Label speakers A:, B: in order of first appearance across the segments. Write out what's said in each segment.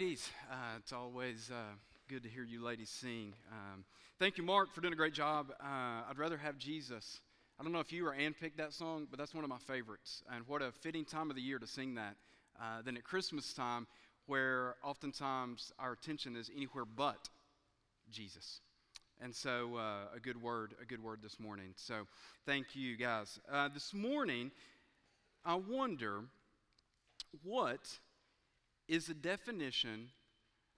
A: Ladies, uh, it's always uh, good to hear you ladies sing. Um, thank you, Mark, for doing a great job. Uh, I'd rather have Jesus. I don't know if you or Ann picked that song, but that's one of my favorites. And what a fitting time of the year to sing that uh, than at Christmas time, where oftentimes our attention is anywhere but Jesus. And so, uh, a good word, a good word this morning. So, thank you, guys. Uh, this morning, I wonder what is the definition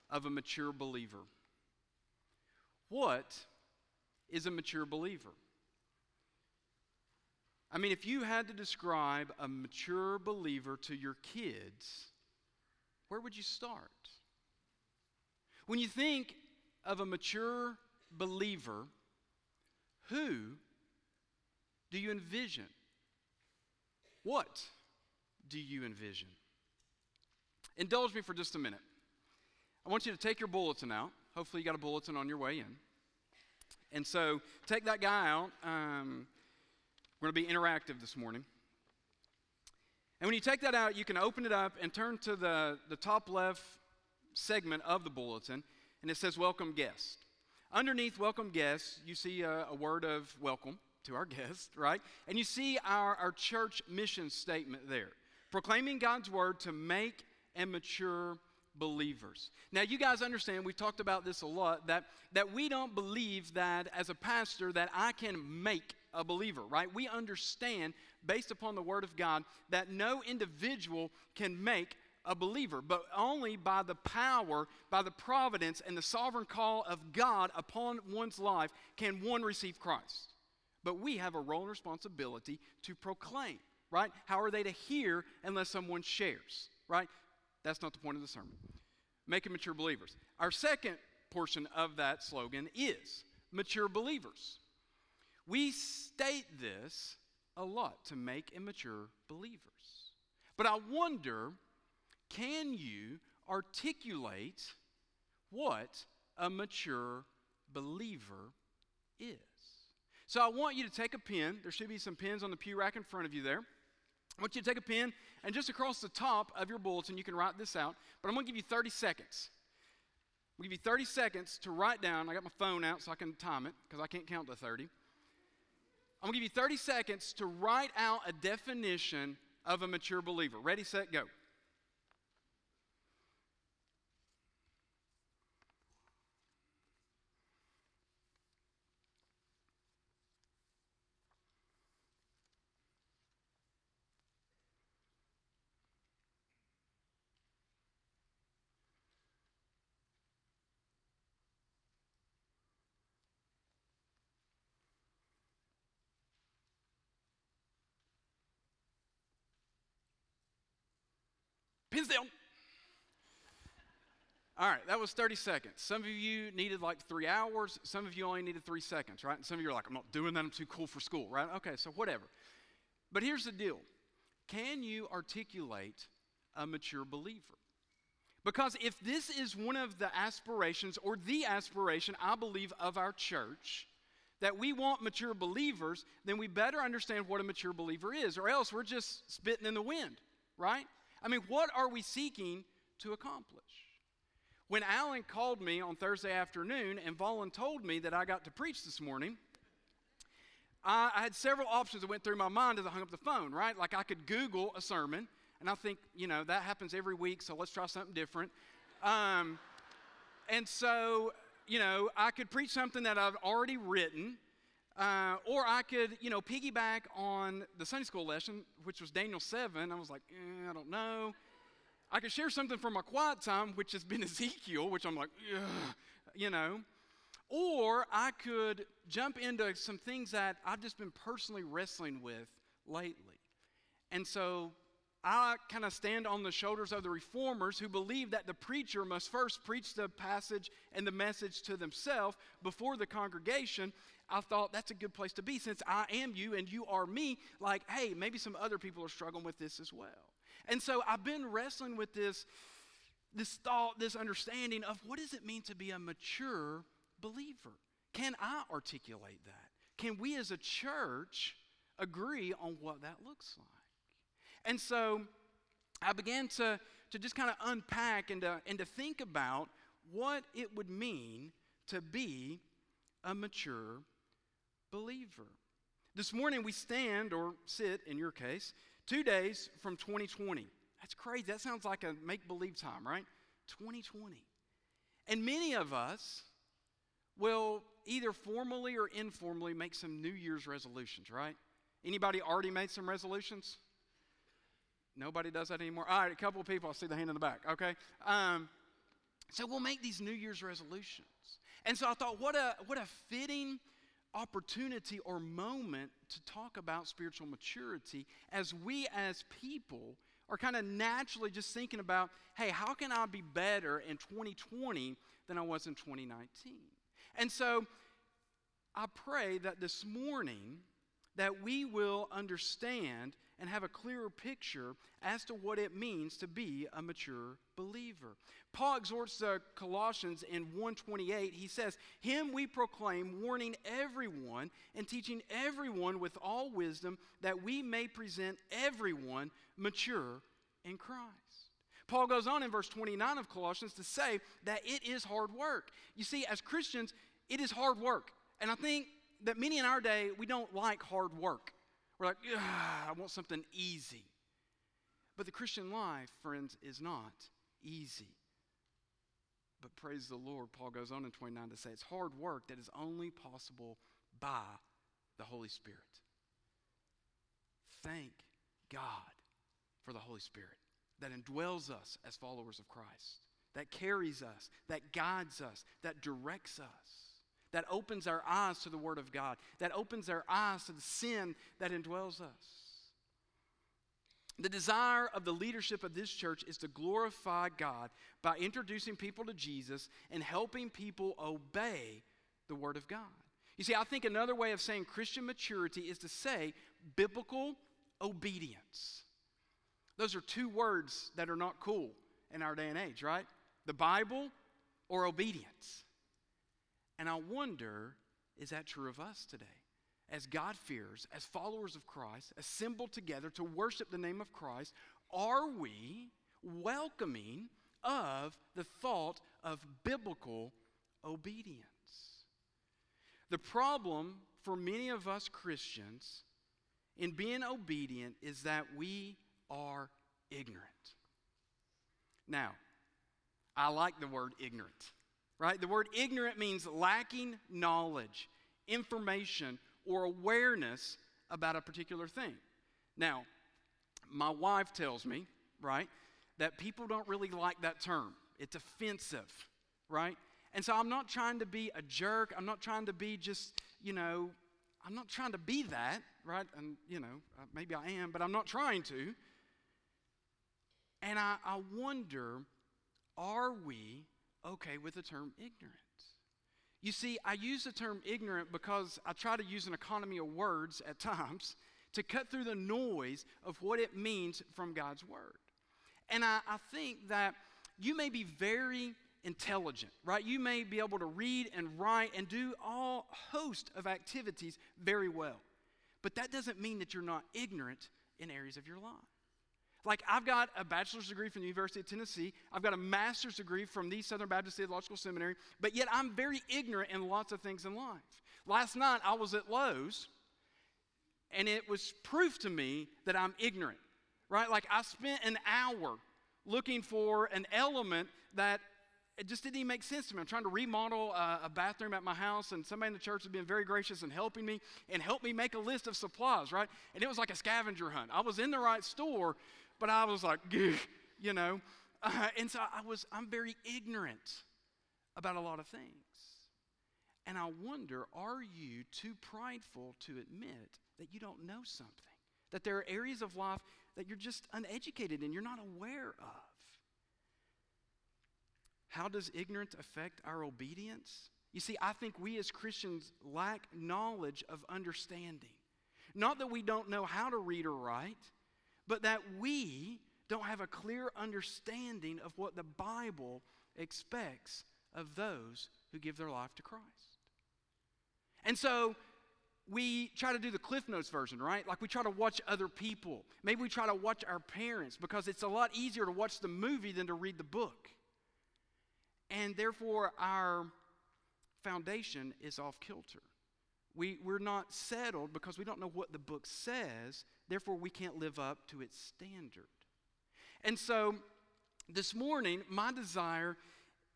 A: of a mature believer. What is a mature believer? I mean, if you had to describe a mature believer to your kids, where would you start? When you think of a mature believer, who do you envision? What do you envision? Indulge me for just a minute. I want you to take your bulletin out. Hopefully, you got a bulletin on your way in. And so, take that guy out. Um, we're going to be interactive this morning. And when you take that out, you can open it up and turn to the, the top left segment of the bulletin, and it says Welcome Guest. Underneath Welcome Guests, you see a, a word of welcome to our guest, right? And you see our, our church mission statement there proclaiming God's word to make and mature believers. Now you guys understand we've talked about this a lot that that we don't believe that as a pastor that I can make a believer, right? We understand based upon the word of God that no individual can make a believer, but only by the power, by the providence and the sovereign call of God upon one's life can one receive Christ. But we have a role and responsibility to proclaim, right? How are they to hear unless someone shares, right? That's not the point of the sermon. Making mature believers. Our second portion of that slogan is mature believers. We state this a lot to make immature believers. But I wonder can you articulate what a mature believer is? So I want you to take a pen. There should be some pens on the pew rack in front of you there. I want you to take a pen and just across the top of your bulletin, you can write this out, but I'm going to give you 30 seconds. To give you 30 seconds to write down. I got my phone out so I can time it because I can't count to 30. I'm going to give you 30 seconds to write out a definition of a mature believer. Ready, set, go. Pins down. All right, that was 30 seconds. Some of you needed like three hours. Some of you only needed three seconds, right? And some of you are like, I'm not doing that. I'm too cool for school, right? Okay, so whatever. But here's the deal can you articulate a mature believer? Because if this is one of the aspirations or the aspiration, I believe, of our church, that we want mature believers, then we better understand what a mature believer is, or else we're just spitting in the wind, right? I mean, what are we seeking to accomplish? When Alan called me on Thursday afternoon and Vaughn told me that I got to preach this morning, I, I had several options that went through my mind as I hung up the phone, right? Like I could Google a sermon, and I think, you know, that happens every week, so let's try something different. Um, and so, you know, I could preach something that I've already written, uh, or I could, you know, piggyback on the Sunday school lesson, which was Daniel 7. I was like, eh, I don't know. I could share something from my quiet time, which has been Ezekiel, which I'm like, you know. Or I could jump into some things that I've just been personally wrestling with lately. And so I kind of stand on the shoulders of the reformers who believe that the preacher must first preach the passage and the message to themselves before the congregation. I thought that's a good place to be since I am you and you are me. Like, hey, maybe some other people are struggling with this as well. And so I've been wrestling with this, this thought, this understanding of what does it mean to be a mature believer? Can I articulate that? Can we as a church agree on what that looks like? And so I began to, to just kind of unpack and to, and to think about what it would mean to be a mature believer. This morning we stand or sit, in your case, two days from 2020. That's crazy. That sounds like a make believe time, right? 2020. And many of us will either formally or informally make some New Year's resolutions, right? Anybody already made some resolutions? Nobody does that anymore. All right, a couple of people. I see the hand in the back. Okay. Um, so we'll make these New Year's resolutions. And so I thought, what a what a fitting opportunity or moment to talk about spiritual maturity as we as people are kind of naturally just thinking about, hey, how can I be better in 2020 than I was in 2019? And so I pray that this morning that we will understand and have a clearer picture as to what it means to be a mature believer. Paul exhorts the Colossians in 128. He says, "Him we proclaim, warning everyone and teaching everyone with all wisdom that we may present everyone mature in Christ." Paul goes on in verse 29 of Colossians to say that it is hard work. You see, as Christians, it is hard work. And I think that many in our day, we don't like hard work. We're like, I want something easy. But the Christian life, friends, is not easy. But praise the Lord, Paul goes on in 29 to say it's hard work that is only possible by the Holy Spirit. Thank God for the Holy Spirit that indwells us as followers of Christ, that carries us, that guides us, that directs us that opens our eyes to the Word of God, that opens our eyes to the sin that indwells us. The desire of the leadership of this church is to glorify God by introducing people to Jesus and helping people obey the Word of God. You see, I think another way of saying Christian maturity is to say biblical obedience. Those are two words that are not cool in our day and age, right? The Bible or obedience. And I wonder is that true of us today? As God fears, as followers of Christ, assembled together to worship the name of Christ, are we welcoming of the thought of biblical obedience? The problem for many of us Christians in being obedient is that we are ignorant. Now, I like the word ignorant right? The word ignorant means lacking knowledge, information, or awareness about a particular thing. Now, my wife tells me, right, that people don't really like that term. It's offensive, right? And so I'm not trying to be a jerk. I'm not trying to be just, you know, I'm not trying to be that, right? And, you know, uh, maybe I am, but I'm not trying to. And I, I wonder are we okay with the term ignorant. You see, I use the term ignorant because I try to use an economy of words at times to cut through the noise of what it means from God's Word. And I, I think that you may be very intelligent, right? You may be able to read and write and do all host of activities very well. But that doesn't mean that you're not ignorant in areas of your life. Like, I've got a bachelor's degree from the University of Tennessee. I've got a master's degree from the Southern Baptist Theological Seminary, but yet I'm very ignorant in lots of things in life. Last night, I was at Lowe's, and it was proof to me that I'm ignorant, right? Like, I spent an hour looking for an element that it just didn't even make sense to me. I'm trying to remodel a, a, bathroom at my house, and somebody in the church has been very gracious in helping me and helped me make a list of supplies, right? And it was like a scavenger hunt. I was in the right store, but I was like, you know. Uh, and so I was, I'm very ignorant about a lot of things. And I wonder, are you too prideful to admit that you don't know something? That there are areas of life that you're just uneducated in, you're not aware of. How does ignorance affect our obedience? You see, I think we as Christians lack knowledge of understanding. Not that we don't know how to read or write, but that we don't have a clear understanding of what the Bible expects of those who give their life to Christ. And so we try to do the Cliff Notes version, right? Like we try to watch other people. Maybe we try to watch our parents because it's a lot easier to watch the movie than to read the book. And therefore, our foundation is off kilter. We, we're not settled because we don't know what the book says, therefore, we can't live up to its standard. And so, this morning, my desire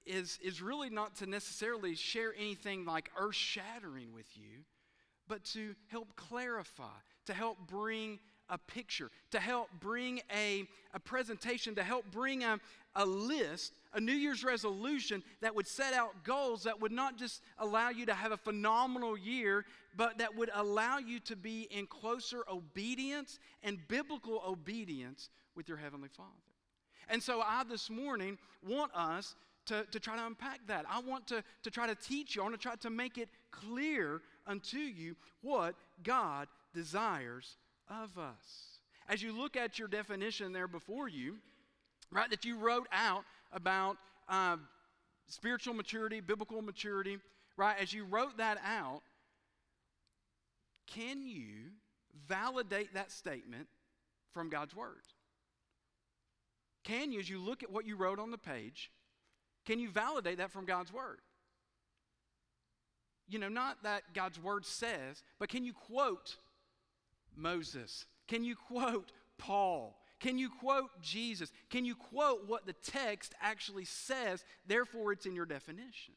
A: is, is really not to necessarily share anything like earth shattering with you, but to help clarify, to help bring a picture, to help bring a, a presentation, to help bring a, a list, a New Year's resolution that would set out goals that would not just allow you to have a phenomenal year, but that would allow you to be in closer obedience and biblical obedience with your Heavenly Father. And so I this morning want us to, to try to unpack that. I want to, to try to teach you, I want to try to make it clear unto you what God desires of us. As you look at your definition there before you, right, that you wrote out about uh, spiritual maturity, biblical maturity, right, as you wrote that out, can you validate that statement from God's Word? Can you, as you look at what you wrote on the page, can you validate that from God's Word? You know, not that God's Word says, but can you quote Moses? Can you quote Paul? Can you quote Jesus? Can you quote what the text actually says? Therefore, it's in your definition.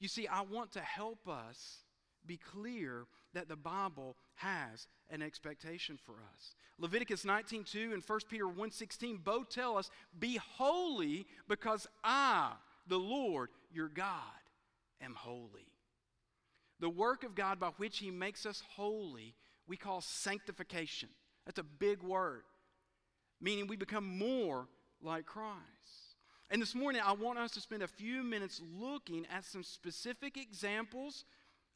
A: You see, I want to help us be clear that the Bible has an expectation for us. Leviticus 19:2 and 1 Peter 1:16 both tell us, "Be holy because I, the Lord, your God, am holy." The work of God by which he makes us holy, we call sanctification. That's a big word, meaning we become more like Christ. And this morning, I want us to spend a few minutes looking at some specific examples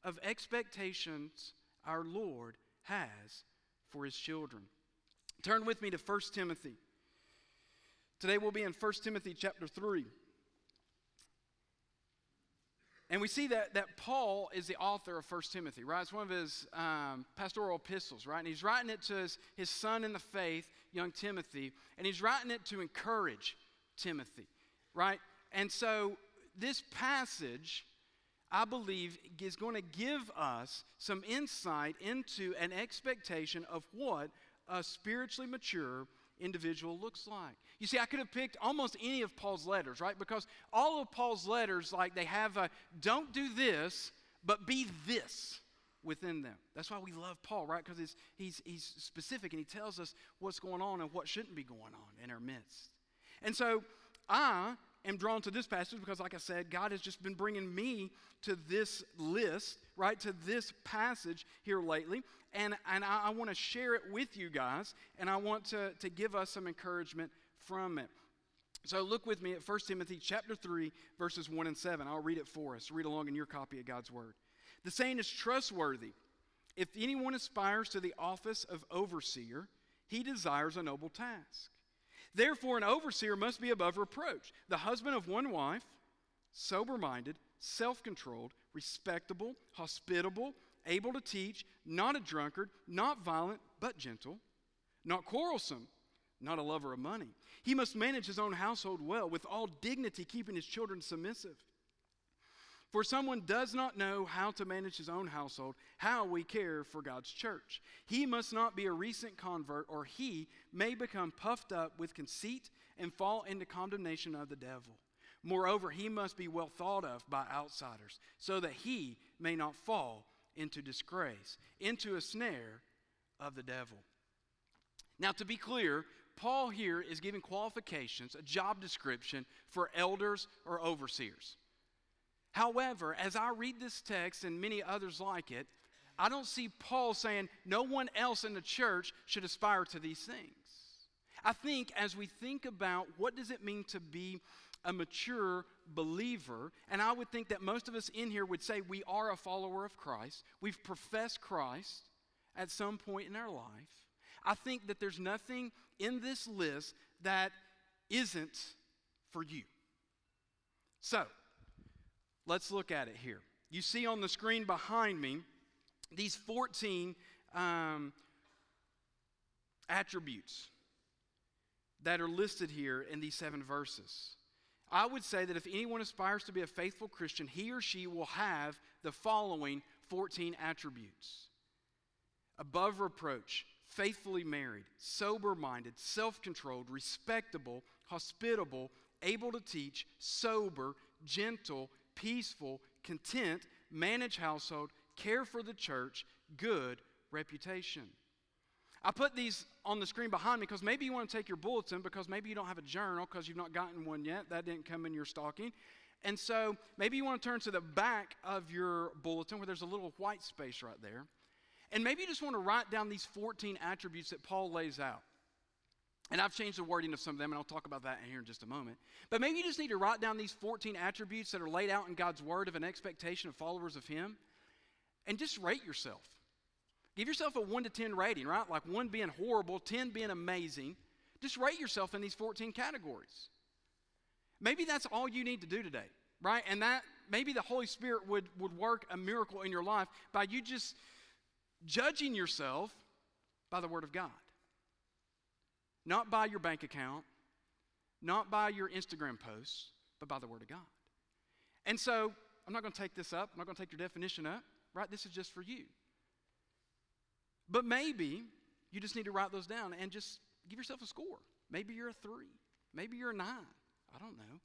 A: of expectations our Lord has for his children. Turn with me to 1 Timothy. Today we'll be in 1 Timothy chapter 3. And we see that, that Paul is the author of 1 Timothy, right? It's one of his um, pastoral epistles, right? And he's writing it to his, his son in the faith, young Timothy, and he's writing it to encourage Timothy, right? And so this passage I believe is going to give us some insight into an expectation of what a spiritually mature individual looks like. You see, I could have picked almost any of Paul's letters, right? Because all of Paul's letters, like they have a don't do this, but be this within them. That's why we love Paul, right? Because he's, he's, specific and he tells us what's going on and what shouldn't be going on in our midst. And so I am drawn to this passage because, like I said, God has just been bringing me to this list, right, to this passage here lately. And, and I, I want to share it with you guys, and I want to, to give us some encouragement from it. So look with me at 1 Timothy chapter 3, verses 1 and 7. I'll read it for us. Read along in your copy of God's Word. The saying is trustworthy. If anyone aspires to the office of overseer, he desires a noble task. Therefore, an overseer must be above reproach, the husband of one wife, sober minded, self controlled, respectable, hospitable, able to teach, not a drunkard, not violent, but gentle, not quarrelsome, not a lover of money. He must manage his own household well, with all dignity, keeping his children submissive. For someone does not know how to manage his own household, how we care for God's church. He must not be a recent convert, or he may become puffed up with conceit and fall into condemnation of the devil. Moreover, he must be well thought of by outsiders, so that he may not fall into disgrace, into a snare of the devil. Now, to be clear, Paul here is giving qualifications, a job description for elders or overseers. However, as I read this text and many others like it, I don't see Paul saying no one else in the church should aspire to these things. I think as we think about what does it mean to be a mature believer, and I would think that most of us in here would say we are a follower of Christ. We've professed Christ at some point in our life. I think that there's nothing in this list that isn't for you. So, Let's look at it here. You see on the screen behind me these 14 um, attributes that are listed here in these seven verses. I would say that if anyone aspires to be a faithful Christian, he or she will have the following 14 attributes above reproach, faithfully married, sober minded, self controlled, respectable, hospitable, able to teach, sober, gentle, peaceful, content, manage household, care for the church, good reputation. I put these on the screen behind me because maybe you want to take your bulletin because maybe you don't have a journal because you've not gotten one yet. That didn't come in your stocking. And so maybe you want to turn to the back of your bulletin where there's a little white space right there. And maybe you just want to write down these 14 attributes that Paul lays out. And I've changed the wording of some of them, and I'll talk about that here in just a moment. But maybe you just need to write down these 14 attributes that are laid out in God's Word of an expectation of followers of Him, and just rate yourself. Give yourself a 1 to 10 rating, right? Like 1 being horrible, 10 being amazing. Just rate yourself in these 14 categories. Maybe that's all you need to do today, right? And that maybe the Holy Spirit would, would work a miracle in your life by you just judging yourself by the Word of God. Not by your bank account, not by your Instagram posts, but by the Word of God. And so, I'm not going to take this up. I'm not going to take your definition up, right? This is just for you. But maybe you just need to write those down and just give yourself a score. Maybe you're a three, maybe you're a nine. I don't know.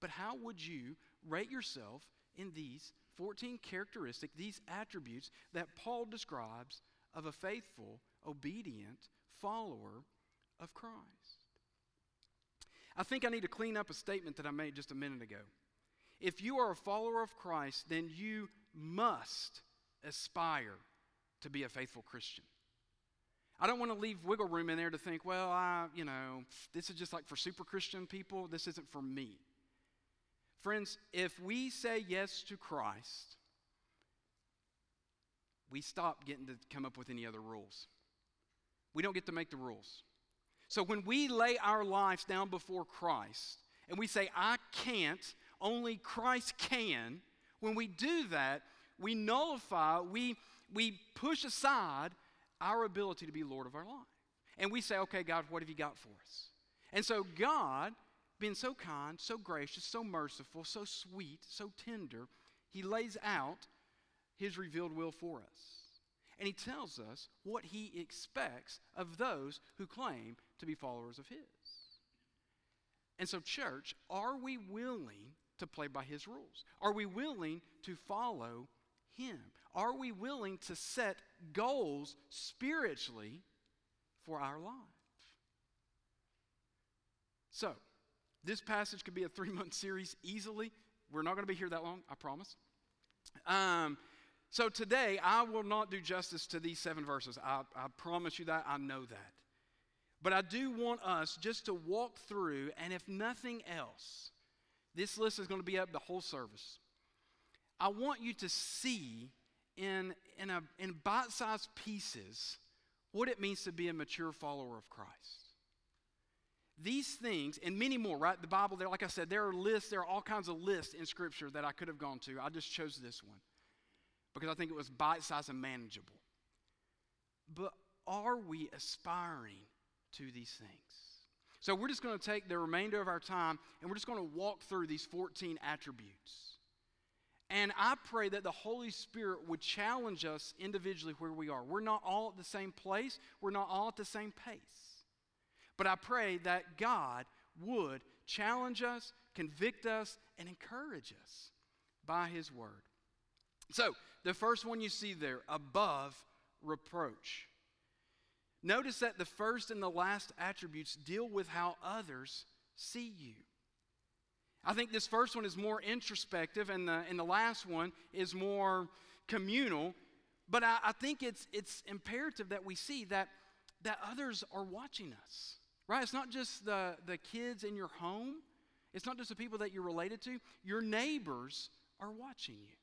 A: But how would you rate yourself in these 14 characteristics, these attributes that Paul describes of a faithful, obedient follower of Christ. I think I need to clean up a statement that I made just a minute ago. If you are a follower of Christ, then you must aspire to be a faithful Christian. I don't want to leave wiggle room in there to think, well, I, you know, this is just like for super Christian people. This isn't for me. Friends, if we say yes to Christ, we stop getting to come up with any other rules. We don't get to make the rules. So when we lay our lives down before Christ and we say, I can't, only Christ can, when we do that, we nullify, we, we push aside our ability to be Lord of our life. And we say, okay, God, what have you got for us? And so God, being so kind, so gracious, so merciful, so sweet, so tender, he lays out his revealed will for us and he tells us what he expects of those who claim to be followers of his. And so, church, are we willing to play by his rules? Are we willing to follow him? Are we willing to set goals spiritually for our life? So, this passage could be a three month series easily. We're not going to be here that long, I promise. Um, so today, I will not do justice to these seven verses. I, I promise you that. I know that. But I do want us just to walk through, and if nothing else, this list is going to be up the whole service. I want you to see in, in, a, in bite sized pieces what it means to be a mature follower of Christ. These things, and many more, right? The Bible, there, like I said, there are lists, there are all kinds of lists in Scripture that I could have gone to. I just chose this one because I think it was bite sized and manageable. But are we aspiring to these things? So we're just going to take the remainder of our time and we're just going to walk through these 14 attributes. And I pray that the Holy Spirit would challenge us individually where we are. We're not all at the same place, we're not all at the same pace. But I pray that God would challenge us, convict us, and encourage us by His Word. So, the first one you see there, above reproach. Notice that the first and the last attributes deal with how others see you. I think this first one is more introspective, and the, and the last one is more communal. But I, I think it's, it's imperative that we see that, that others are watching us, right? It's not just the, the kids in your home, it's not just the people that you're related to. Your neighbors are watching you.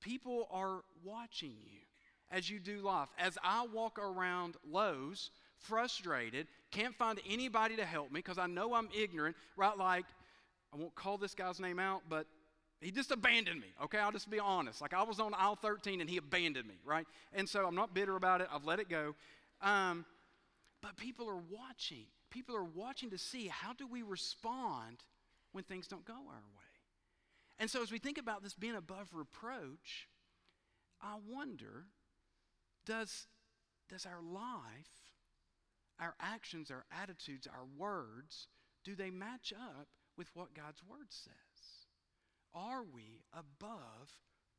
A: People are watching you as you do life. As I walk around Lowe's, frustrated, can't find anybody to help me because I know I'm ignorant, right? Like, I won't call this guy's name out, but He just abandoned me, okay? I'll just be honest. Like I was on aisle 13 and he abandoned me, right? And so I'm not bitter about it. I've let it go. Um, but people are watching. People are watching to see how do we respond when things don't go our way. And so as we think about this being above reproach, I wonder does, does our life, our actions, our attitudes, our words, do they match up with what God's word says? Are we above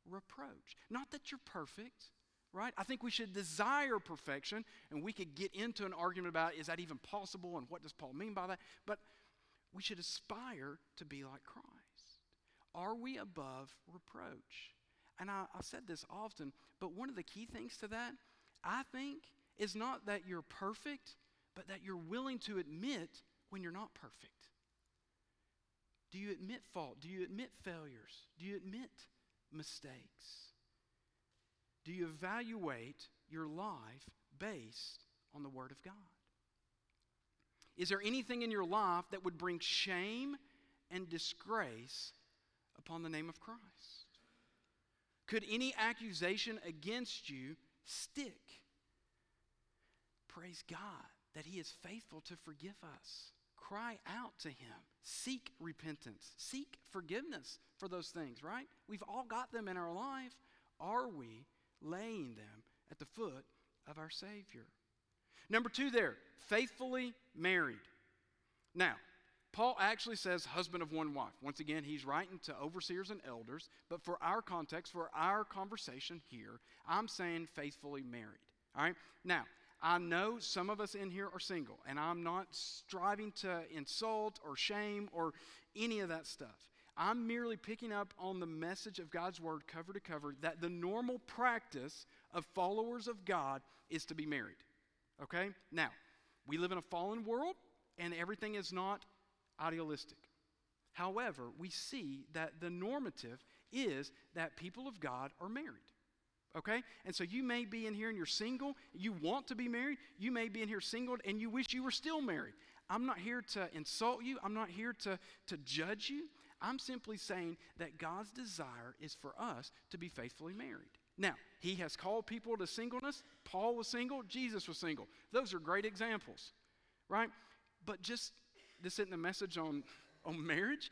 A: reproach? Not that you're perfect, right? I think we should desire perfection, and we could get into an argument about is that even possible and what does Paul mean by that? But we should aspire to be like Christ. Are we above reproach? And I, have said this often, but one of the key things to that, I think, is not that you're perfect, but that you're willing to admit when you're not perfect. Do you admit fault? Do you admit failures? Do you admit mistakes? Do you evaluate your life based on the Word of God? Is there anything in your life that would bring shame and disgrace upon the name of Christ? Could any accusation against you stick? Praise God that He is faithful to forgive us. Cry out to Him. Seek repentance. Seek forgiveness for those things, right? We've all got them in our life. Are we laying them at the foot of our Savior? Number two, there, faithfully married. Now, Paul actually says husband of one wife. Once again, he's writing to overseers and elders, but for our context, for our conversation here, I'm saying faithfully married. All right? Now, I know some of us in here are single, and I'm not striving to insult or shame or any of that stuff. I'm merely picking up on the message of God's word cover to cover that the normal practice of followers of God is to be married. Okay? Now, we live in a fallen world, and everything is not idealistic. However, we see that the normative is that people of God are married. Okay? And so you may be in here and you're single, you want to be married, you may be in here single and you wish you were still married. I'm not here to insult you, I'm not here to, to judge you. I'm simply saying that God's desire is for us to be faithfully married. Now, He has called people to singleness. Paul was single, Jesus was single. Those are great examples, right? But just this isn't a message on, on marriage,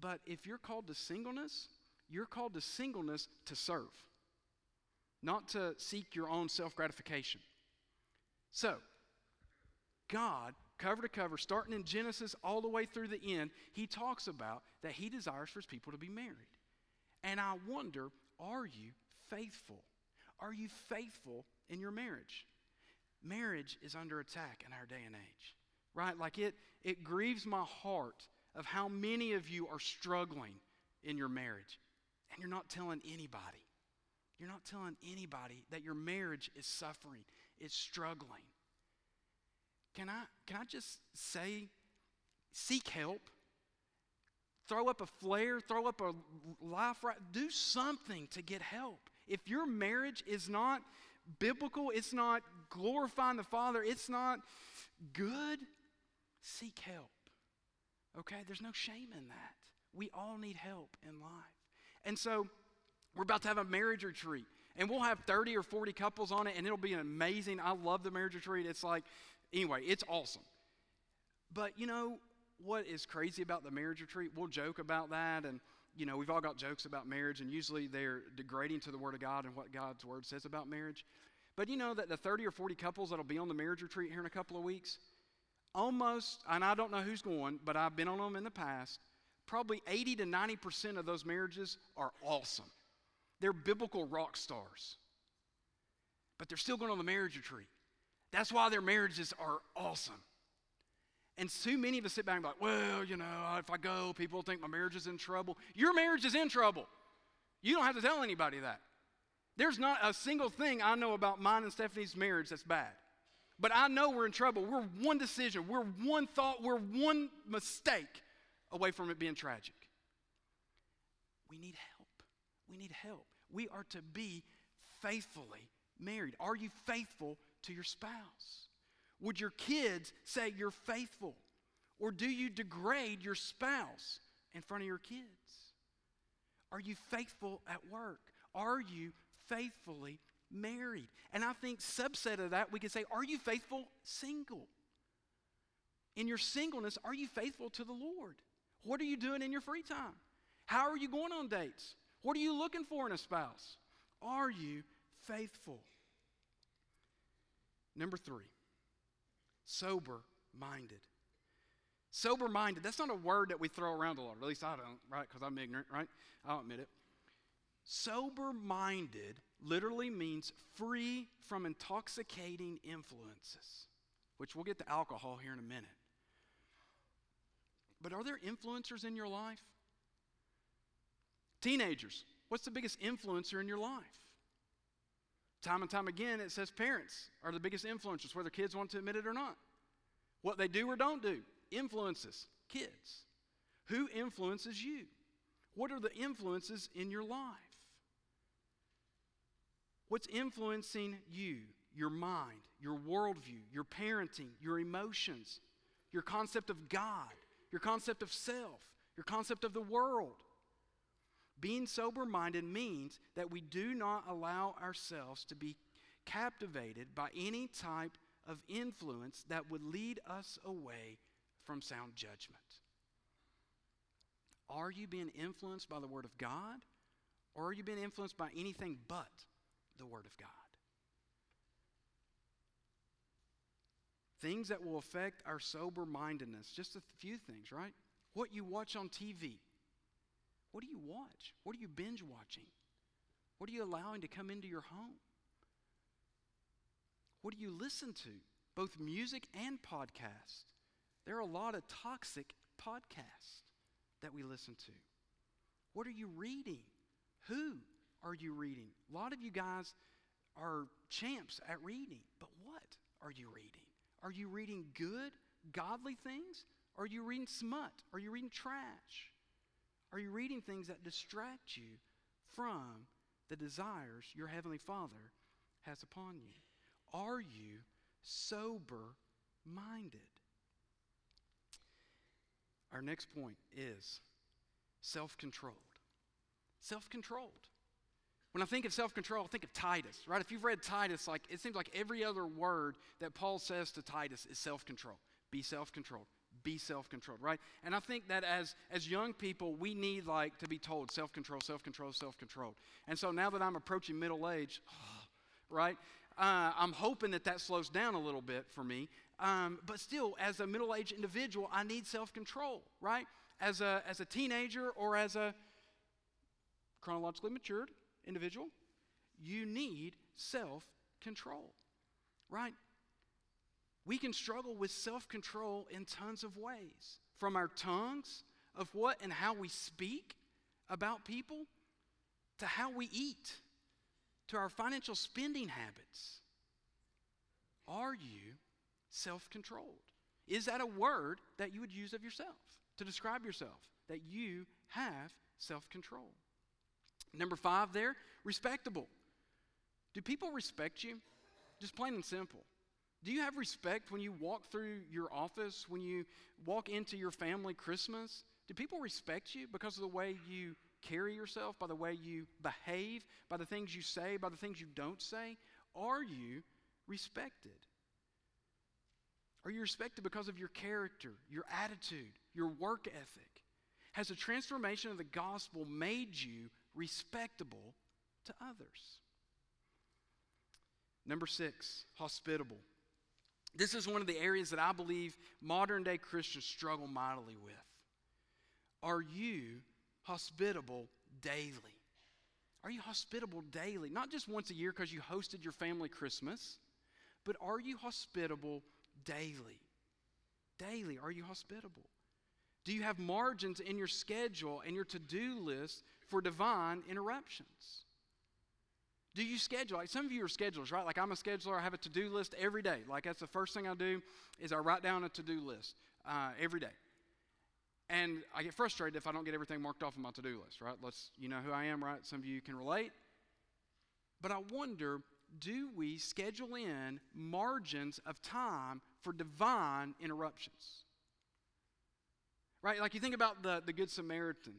A: but if you're called to singleness, you're called to singleness to serve not to seek your own self gratification. So, God, cover to cover, starting in Genesis all the way through the end, He talks about that He desires for His people to be married. And I wonder, are you faithful? Are you faithful in your marriage? Marriage is under attack in our day and age, right? Like it, it grieves my heart of how many of you are struggling in your marriage and you're not telling anybody. You're not telling anybody that your marriage is suffering, is struggling. Can I, can I just say, seek help? Throw up a flare, throw up a life right, do something to get help. If your marriage is not biblical, it's not glorifying the Father, it's not good, seek help. Okay? There's no shame in that. We all need help in life. And so, we're about to have a marriage retreat, and we'll have 30 or 40 couples on it, and it'll be amazing. I love the marriage retreat. It's like, anyway, it's awesome. But you know what is crazy about the marriage retreat? We'll joke about that, and you know, we've all got jokes about marriage, and usually they're degrading to the Word of God and what God's Word says about marriage. But you know that the 30 or 40 couples that'll be on the marriage retreat here in a couple of weeks, almost, and I don't know who's going, but I've been on them in the past, probably 80 to 90% of those marriages are awesome. They're biblical rock stars. But they're still going on the marriage retreat. That's why their marriages are awesome. And too many of us sit back and be like, well, you know, if I go, people think my marriage is in trouble. Your marriage is in trouble. You don't have to tell anybody that. There's not a single thing I know about mine and Stephanie's marriage that's bad. But I know we're in trouble. We're one decision, we're one thought, we're one mistake away from it being tragic. We need help. We need help. We are to be faithfully married. Are you faithful to your spouse? Would your kids say you're faithful? Or do you degrade your spouse in front of your kids? Are you faithful at work? Are you faithfully married? And I think subset of that we could say, are you faithful single? In your singleness, are you faithful to the Lord? What are you doing in your free time? How are you going on dates? What are you looking for in a spouse? Are you faithful? Number three, sober minded. Sober minded, that's not a word that we throw around a lot, at least I don't, right? Because I'm ignorant, right? I'll admit it. Sober minded literally means free from intoxicating influences, which we'll get to alcohol here in a minute. But are there influencers in your life? Teenagers, what's the biggest influencer in your life? Time and time again, it says parents are the biggest influencers, whether kids want to admit it or not. What they do or don't do influences kids. Who influences you? What are the influences in your life? What's influencing you, your mind, your worldview, your parenting, your emotions, your concept of God, your concept of self, your concept of the world? Being sober minded means that we do not allow ourselves to be captivated by any type of influence that would lead us away from sound judgment. Are you being influenced by the Word of God, or are you being influenced by anything but the Word of God? Things that will affect our sober mindedness, just a few things, right? What you watch on TV. What do you watch? What are you binge watching? What are you allowing to come into your home? What do you listen to? Both music and podcast. There are a lot of toxic podcasts that we listen to. What are you reading? Who are you reading? A lot of you guys are champs at reading, but what are you reading? Are you reading good, godly things? Are you reading smut? Are you reading trash? Are you reading things that distract you from the desires your Heavenly Father has upon you? Are you sober minded? Our next point is self controlled. Self controlled. When I think of self control, I think of Titus, right? If you've read Titus, like it seems like every other word that Paul says to Titus is self control. Be self controlled. Be self controlled, right? And I think that as, as young people, we need like to be told self control, self control, self control. And so now that I'm approaching middle age, right, uh, I'm hoping that that slows down a little bit for me. Um, but still, as a middle aged individual, I need self control, right? As a, as a teenager or as a chronologically matured individual, you need self control, right? We can struggle with self control in tons of ways from our tongues, of what and how we speak about people, to how we eat, to our financial spending habits. Are you self controlled? Is that a word that you would use of yourself to describe yourself? That you have self control. Number five, there, respectable. Do people respect you? Just plain and simple. Do you have respect when you walk through your office, when you walk into your family Christmas? Do people respect you because of the way you carry yourself, by the way you behave, by the things you say, by the things you don't say? Are you respected? Are you respected because of your character, your attitude, your work ethic? Has the transformation of the gospel made you respectable to others? Number six, hospitable. This is one of the areas that I believe modern day Christians struggle mightily with. Are you hospitable daily? Are you hospitable daily? Not just once a year because you hosted your family Christmas, but are you hospitable daily? Daily, are you hospitable? Do you have margins in your schedule and your to do list for divine interruptions? Do you schedule? Like some of you are schedulers, right? Like I'm a scheduler. I have a to-do list every day. Like that's the first thing I do is I write down a to-do list uh, every day. And I get frustrated if I don't get everything marked off on my to-do list, right? Let's, you know who I am, right? Some of you can relate. But I wonder, do we schedule in margins of time for divine interruptions? Right? Like you think about the, the Good Samaritan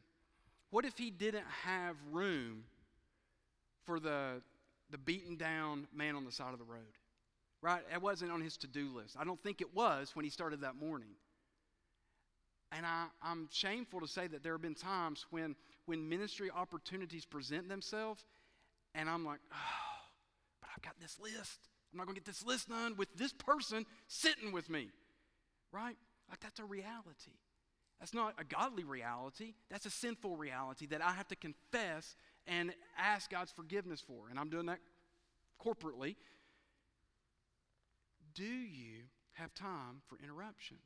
A: What if he didn't have room for the, the beaten down man on the side of the road? Right? It wasn't on his to do list. I don't think it was when he started that morning. And I, I'm shameful to say that there have been times when, when ministry opportunities present themselves, and I'm like, oh, but I've got this list. I'm not going to get this list done with this person sitting with me. Right? Like, that's a reality. That's not a godly reality. That's a sinful reality that I have to confess and ask God's forgiveness for. And I'm doing that corporately. Do you have time for interruptions?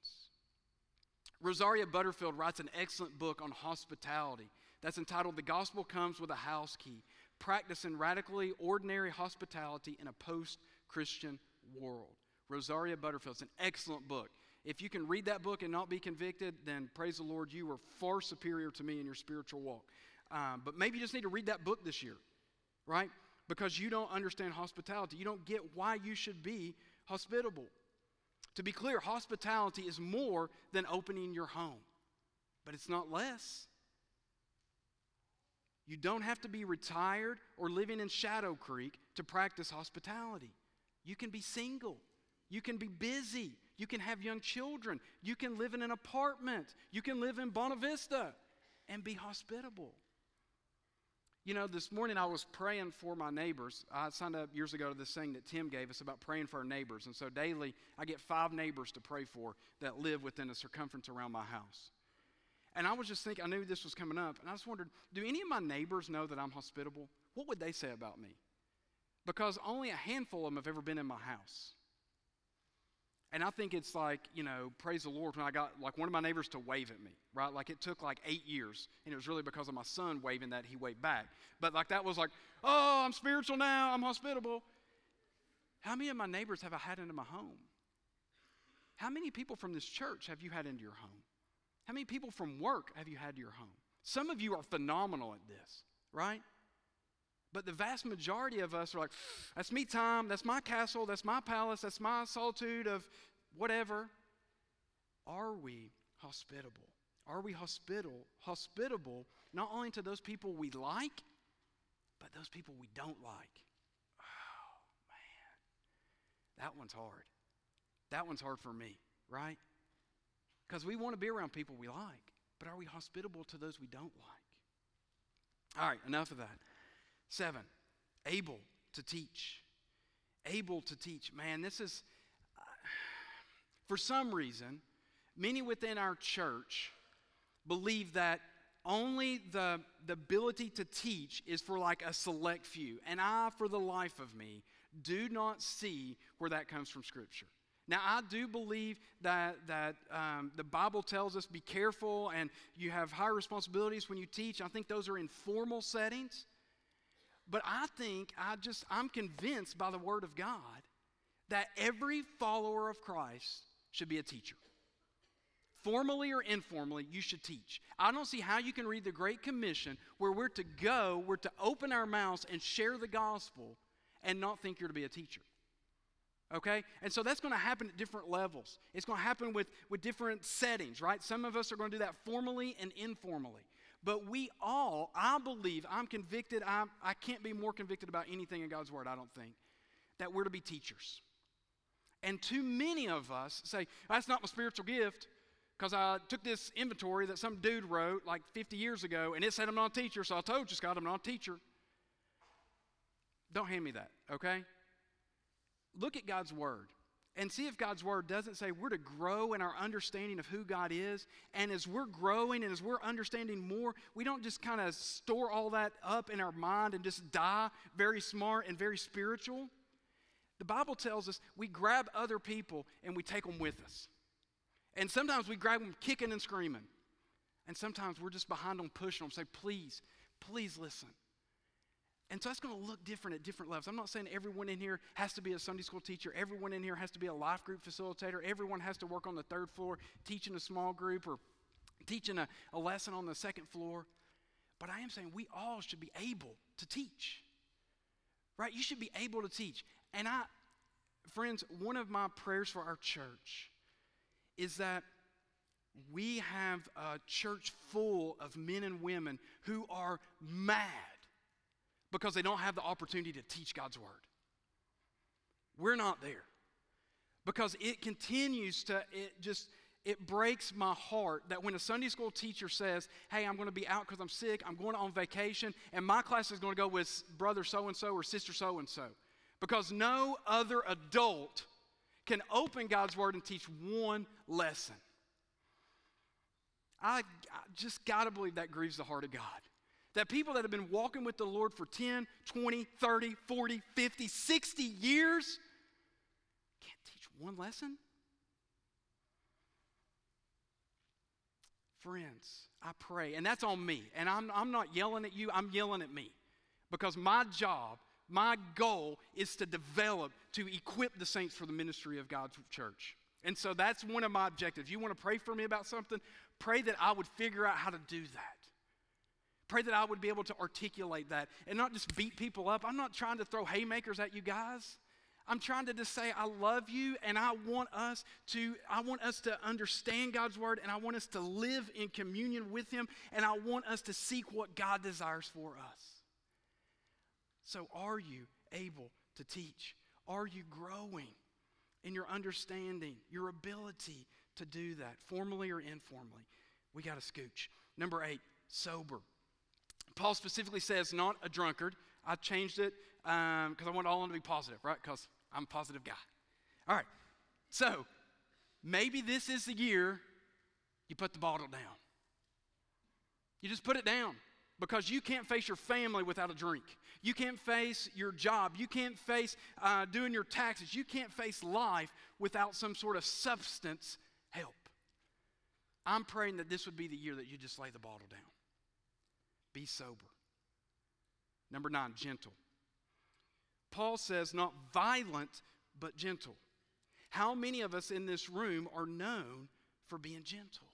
A: Rosaria Butterfield writes an excellent book on hospitality that's entitled The Gospel Comes with a House Key Practicing Radically Ordinary Hospitality in a Post Christian World. Rosaria Butterfield. It's an excellent book. If you can read that book and not be convicted, then praise the Lord, you are far superior to me in your spiritual walk. Um, but maybe you just need to read that book this year, right? Because you don't understand hospitality. You don't get why you should be hospitable. To be clear, hospitality is more than opening your home, but it's not less. You don't have to be retired or living in Shadow Creek to practice hospitality. You can be single. You can be busy. You can have young children. You can live in an apartment. You can live in Bonavista and be hospitable. You know, this morning I was praying for my neighbors. I signed up years ago to this thing that Tim gave us about praying for our neighbors. And so daily I get five neighbors to pray for that live within a circumference around my house. And I was just thinking, I knew this was coming up, and I just wondered do any of my neighbors know that I'm hospitable? What would they say about me? Because only a handful of them have ever been in my house. And I think it's like, you know, praise the Lord when I got like one of my neighbors to wave at me, right? Like it took like eight years. And it was really because of my son waving that he waved back. But like that was like, oh, I'm spiritual now, I'm hospitable. How many of my neighbors have I had into my home? How many people from this church have you had into your home? How many people from work have you had to your home? Some of you are phenomenal at this, right? But the vast majority of us are like, that's me time, that's my castle, that's my palace, that's my solitude of whatever. Are we hospitable? Are we hospitable, hospitable not only to those people we like, but those people we don't like? Oh, man. That one's hard. That one's hard for me, right? Because we want to be around people we like, but are we hospitable to those we don't like? All right, enough of that. Seven, able to teach. Able to teach. Man, this is, uh, for some reason, many within our church believe that only the, the ability to teach is for like a select few. And I, for the life of me, do not see where that comes from Scripture. Now, I do believe that, that um, the Bible tells us be careful and you have high responsibilities when you teach. I think those are in formal settings. But I think I just, I'm convinced by the Word of God that every follower of Christ should be a teacher. Formally or informally, you should teach. I don't see how you can read the Great Commission where we're to go, we're to open our mouths and share the gospel and not think you're to be a teacher. Okay? And so that's going to happen at different levels. It's going to happen with, with different settings, right? Some of us are going to do that formally and informally. But we all, I believe, I'm convicted, I, I can't be more convicted about anything in God's Word, I don't think, that we're to be teachers. And too many of us say, that's not my spiritual gift because I took this inventory that some dude wrote like 50 years ago and it said I'm not a teacher, so I told you, Scott, I'm not a teacher. Don't hand me that, okay? Look at God's Word and see if God's word doesn't say we're to grow in our understanding of who God is. And as we're growing and as we're understanding more, we don't just kind of store all that up in our mind and just die very smart and very spiritual. The Bible tells us we grab other people and we take them with us. And sometimes we grab them kicking and screaming. And sometimes we're just behind them, pushing them, say, please, please listen. And so that's going to look different at different levels. I'm not saying everyone in here has to be a Sunday school teacher, everyone in here has to be a life group facilitator, everyone has to work on the third floor teaching a small group or teaching a, a lesson on the second floor. But I am saying we all should be able to teach. Right? You should be able to teach. And I, friends, one of my prayers for our church is that we have a church full of men and women who are mad because they don't have the opportunity to teach God's word. We're not there because it continues to, it just, it breaks my heart that when a Sunday school teacher says, Hey, I'm going to be out because I'm sick, I'm going on vacation, and my class is going to go with brother so and so or sister so and so. Because no other adult can open God's Word and teach one lesson. I, I just got to believe that grieves the heart of God. That people that have been walking with the Lord for 10, 20, 30, 40, 50, 60 years can't teach one lesson? Friends, I pray, and that's on me. And I'm, I'm not yelling at you, I'm yelling at me. Because my job, my goal is to develop, to equip the saints for the ministry of God's church. And so that's one of my objectives. You want to pray for me about something? Pray that I would figure out how to do that. Pray that I would be able to articulate that and not just beat people up. I'm not trying to throw haymakers at you guys. I'm trying to just say I love you and I want us to I want us to understand God's word and I want us to live in communion with him and I want us to seek what God desires for us. So are you able to teach? Are you growing in your understanding, your ability to do that, formally or informally? We got to scooch. Number 8, sober. Paul specifically says not a drunkard. I changed it because um, I want all of them to be positive, right? Because I'm a positive guy. All right. So maybe this is the year you put the bottle down. You just put it down because you can't face your family without a drink. You can't face your job. You can't face uh, doing your taxes. You can't face life without some sort of substance help. I'm praying that this would be the year that you just lay the bottle down. Be sober. Number nine, gentle. Paul says, not violent, but gentle. How many of us in this room are known for being gentle?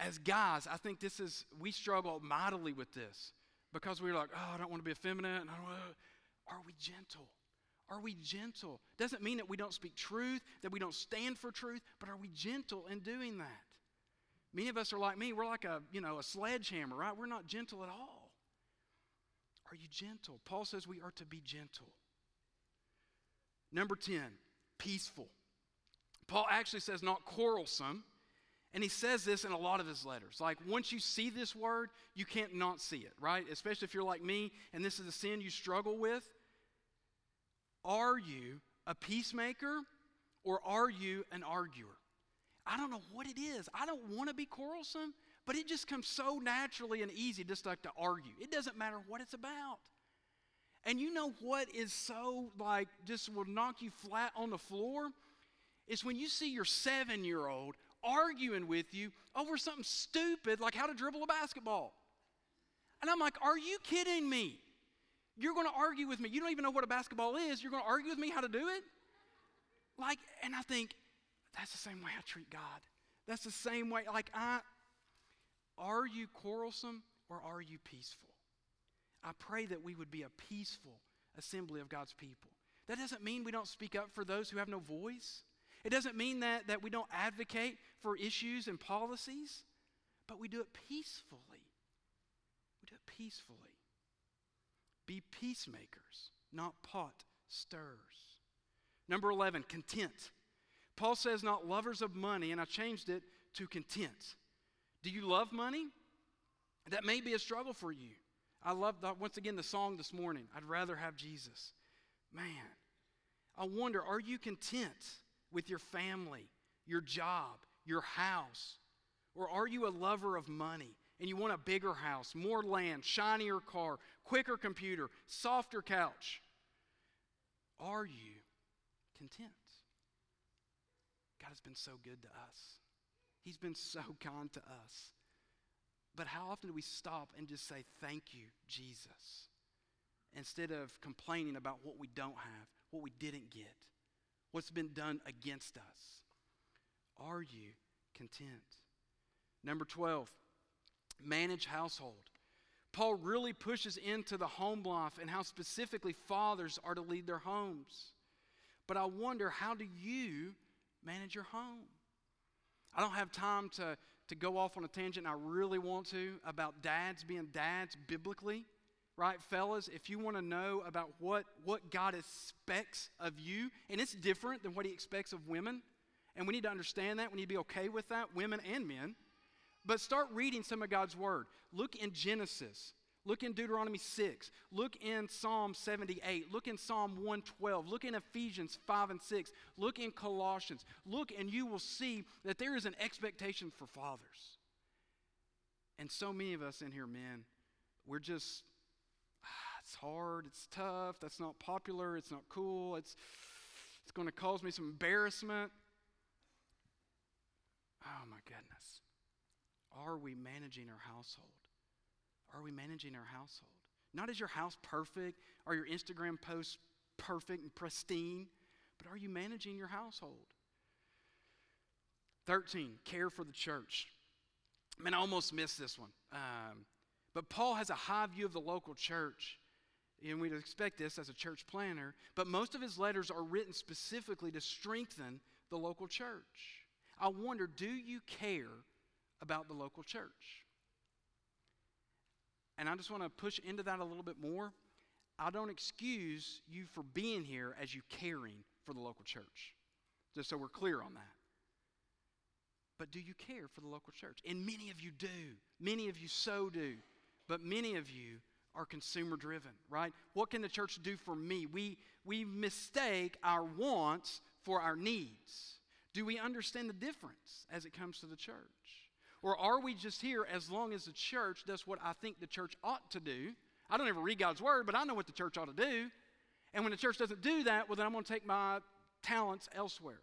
A: As guys, I think this is, we struggle mightily with this because we're like, oh, I don't want to be effeminate. And I don't Are we gentle? Are we gentle? Doesn't mean that we don't speak truth, that we don't stand for truth, but are we gentle in doing that? Many of us are like me. We're like a, you know, a sledgehammer, right? We're not gentle at all. Are you gentle? Paul says we are to be gentle. Number 10, peaceful. Paul actually says not quarrelsome. And he says this in a lot of his letters. Like, once you see this word, you can't not see it, right? Especially if you're like me and this is a sin you struggle with. Are you a peacemaker or are you an arguer? I don't know what it is. I don't want to be quarrelsome, but it just comes so naturally and easy just like to argue. It doesn't matter what it's about. And you know what is so like just will knock you flat on the floor? Is when you see your seven year old arguing with you over something stupid like how to dribble a basketball. And I'm like, are you kidding me? You're going to argue with me. You don't even know what a basketball is. You're going to argue with me how to do it? Like, and I think that's the same way I treat God. That's the same way. Like, I, are you quarrelsome or are you peaceful? I pray that we would be a peaceful assembly of God's people. That doesn't mean we don't speak up for those who have no voice. It doesn't mean that, that we don't advocate for issues and policies, but we do it peacefully. We do it peacefully. Be peacemakers, not pot stirrers. Number 11, content. Paul says, not lovers of money, and I changed it to content. Do you love money? That may be a struggle for you. I love, once again, the song this morning. I'd rather have Jesus. Man, I wonder, are you content with your family, your job, your house? Or are you a lover of money and you want a bigger house, more land, shinier car, quicker computer, softer couch? Are you content? God has been so good to us. He's been so kind to us. But how often do we stop and just say, Thank you, Jesus? Instead of complaining about what we don't have, what we didn't get, what's been done against us. Are you content? Number 12, manage household. Paul really pushes into the home life and how specifically fathers are to lead their homes. But I wonder, how do you manage your home? I don't have time to, to go off on a tangent, I really want to, about dads being dads biblically. Right, fellas, if you want to know about what, what God expects of you, and it's different than what He expects of women, and we need to understand that. We need to be okay with that, women and men. But start reading some of God's Word. Look in Genesis. Look in Deuteronomy 6. Look in Psalm 78. Look in Psalm 112. Look in Ephesians 5 and 6. Look in Colossians. Look, and you will see that there is an expectation for fathers. And so many of us in here, men, we're just, ah, it's hard, it's tough, that's not popular, it's not cool, it's, it's going to cause me some embarrassment. Oh my goodness. Are we managing our household? Are we managing our household? Not is your house perfect? Are your Instagram posts perfect and pristine? But are you managing your household? 13, care for the church. Man, I almost missed this one. Um, but Paul has a high view of the local church. And we'd expect this as a church planter. But most of his letters are written specifically to strengthen the local church. I wonder do you care about the local church? And I just want to push into that a little bit more. I don't excuse you for being here as you caring for the local church, just so we're clear on that. But do you care for the local church? And many of you do. Many of you so do. But many of you are consumer driven, right? What can the church do for me? We, we mistake our wants for our needs. Do we understand the difference as it comes to the church? Or are we just here as long as the church does what I think the church ought to do? I don't ever read God's word, but I know what the church ought to do. And when the church doesn't do that, well, then I'm going to take my talents elsewhere.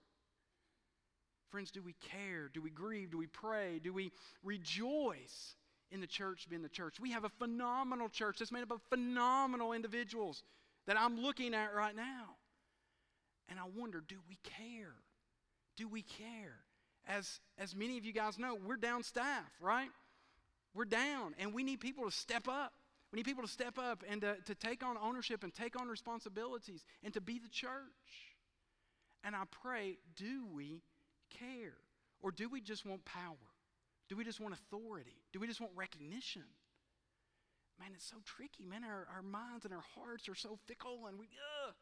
A: Friends, do we care? Do we grieve? Do we pray? Do we rejoice in the church being the church? We have a phenomenal church that's made up of phenomenal individuals that I'm looking at right now. And I wonder, do we care? Do we care? As, as many of you guys know, we're down staff, right? We're down, and we need people to step up. We need people to step up and to, to take on ownership and take on responsibilities and to be the church. And I pray, do we care? Or do we just want power? Do we just want authority? Do we just want recognition? Man, it's so tricky, man. Our, our minds and our hearts are so fickle, and we, ugh.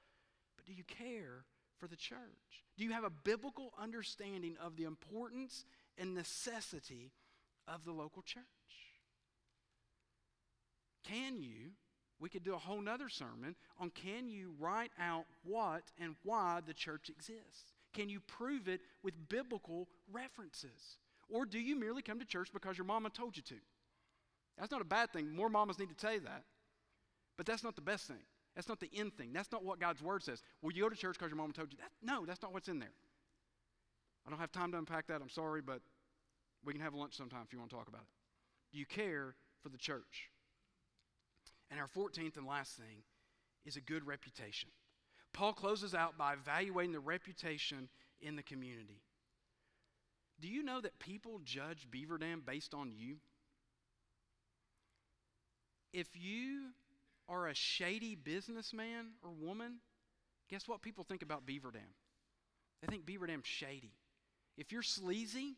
A: But do you care for the church? Do you have a biblical understanding of the importance and necessity of the local church? Can you, we could do a whole nother sermon on can you write out what and why the church exists? Can you prove it with biblical references? Or do you merely come to church because your mama told you to? That's not a bad thing. More mamas need to tell you that. But that's not the best thing. That's not the end thing. That's not what God's word says. Will you go to church because your mom told you that? No, that's not what's in there. I don't have time to unpack that. I'm sorry, but we can have lunch sometime if you want to talk about it. Do you care for the church? And our 14th and last thing is a good reputation. Paul closes out by evaluating the reputation in the community. Do you know that people judge Beaver Dam based on you? If you are a shady businessman or woman, guess what people think about Beaver Dam? They think Beaver Dam's shady. If you're sleazy,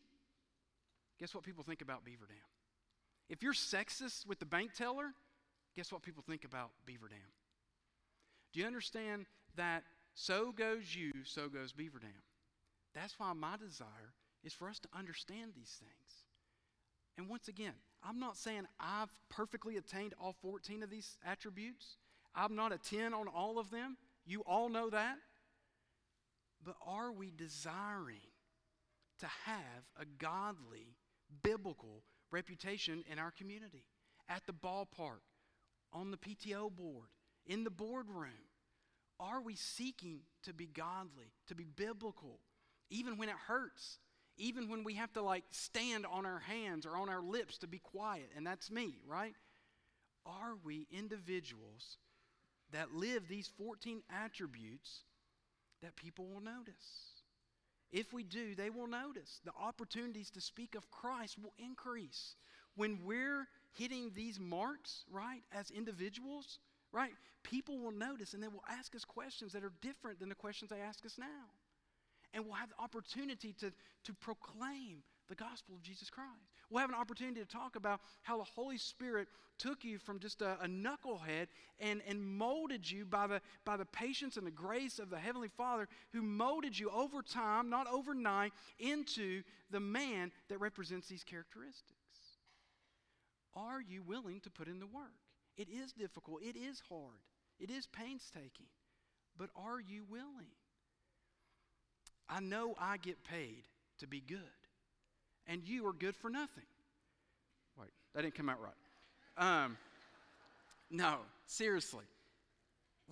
A: guess what people think about Beaver Dam? If you're sexist with the bank teller, guess what people think about Beaver Dam? Do you understand that so goes you, so goes Beaver Dam? That's why my desire is for us to understand these things. And once again, I'm not saying I've perfectly attained all 14 of these attributes. I'm not a 10 on all of them. You all know that. But are we desiring to have a godly, biblical reputation in our community? At the ballpark, on the PTO board, in the boardroom? Are we seeking to be godly, to be biblical, even when it hurts? Even when we have to like stand on our hands or on our lips to be quiet, and that's me, right? Are we individuals that live these 14 attributes that people will notice? If we do, they will notice. The opportunities to speak of Christ will increase. When we're hitting these marks, right, as individuals, right, people will notice and they will ask us questions that are different than the questions they ask us now and we'll have the opportunity to, to proclaim the gospel of Jesus Christ. We'll have an opportunity to talk about how the Holy Spirit took you from just a, a, knucklehead and, and molded you by the, by the patience and the grace of the Heavenly Father who molded you over time, not overnight, into the man that represents these characteristics. Are you willing to put in the work? It is difficult, it is hard, it is painstaking, but are you willing? I know I get paid to be good and you are good for nothing. Wait, that didn't come out right. Um, no, seriously.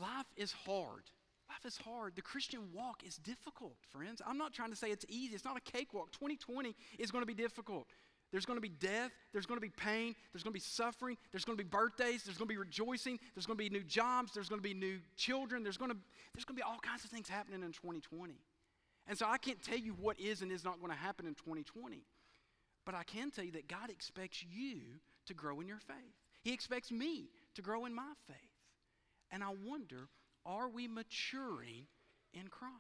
A: Life is hard. Life is hard. The Christian walk is difficult, friends. I'm not trying to say it's easy. It's not a cakewalk. 2020 is going to be difficult. There's going to be death. There's going to be pain. There's going to be suffering. There's going to be birthdays. There's going to be rejoicing. There's going to be new jobs. There's going to be new children. There's going to, there's going to be all kinds of things happening in 2020. And so I can't tell you what is and is not going to happen in 2020. But I can tell you that God expects you to grow in your faith. He expects me to grow in my faith. And I wonder are we maturing in Christ?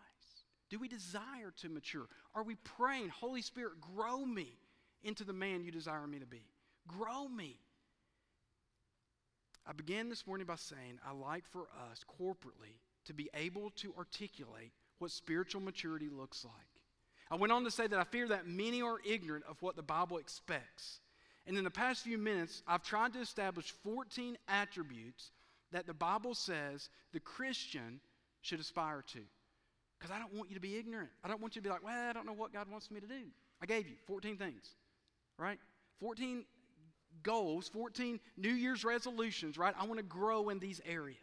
A: Do we desire to mature? Are we praying, Holy Spirit, grow me into the man you desire me to be? Grow me. I began this morning by saying I like for us corporately to be able to articulate what spiritual maturity looks like. I went on to say that I fear that many are ignorant of what the Bible expects. And in the past few minutes, I've tried to establish 14 attributes that the Bible says the Christian should aspire to. Because I don't want you to be ignorant. I don't want you to be like, well, I don't know what God wants me to do. I gave you 14 things, right? 14 goals, 14 New Year's resolutions, right? I want to grow in these areas.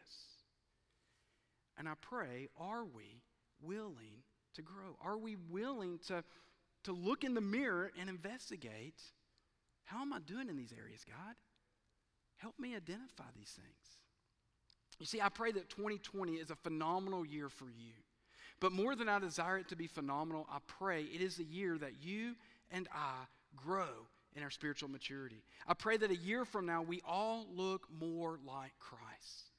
A: And I pray, are we willing to grow? Are we willing to, to look in the mirror and investigate how am I doing in these areas, God? Help me identify these things. You see, I pray that 2020 is a phenomenal year for you. But more than I desire it to be phenomenal, I pray it is the year that you and I grow in our spiritual maturity. I pray that a year from now we all look more like Christ.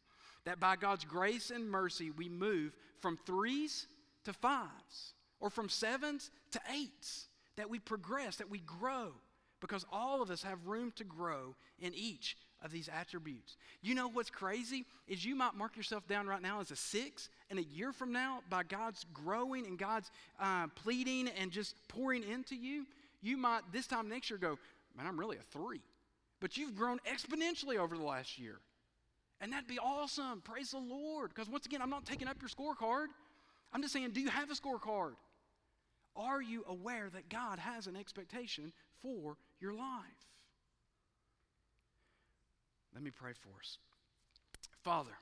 A: That by God's grace and mercy we move from threes to fives or from sevens to eights, that we progress, that we grow, because all of us have room to grow in each of these attributes. You know what's crazy is you might mark yourself down right now as a six, and a year from now, by God's growing and God's uh, pleading and just pouring into you, you might this time next year go, man, I'm really a three. But you've grown exponentially over the last year. And that'd be awesome. Praise the Lord. Because once again, I'm not taking up your scorecard. I'm just saying, do you have a scorecard? Are you aware that God has an expectation for your life? Let me pray for us. Father,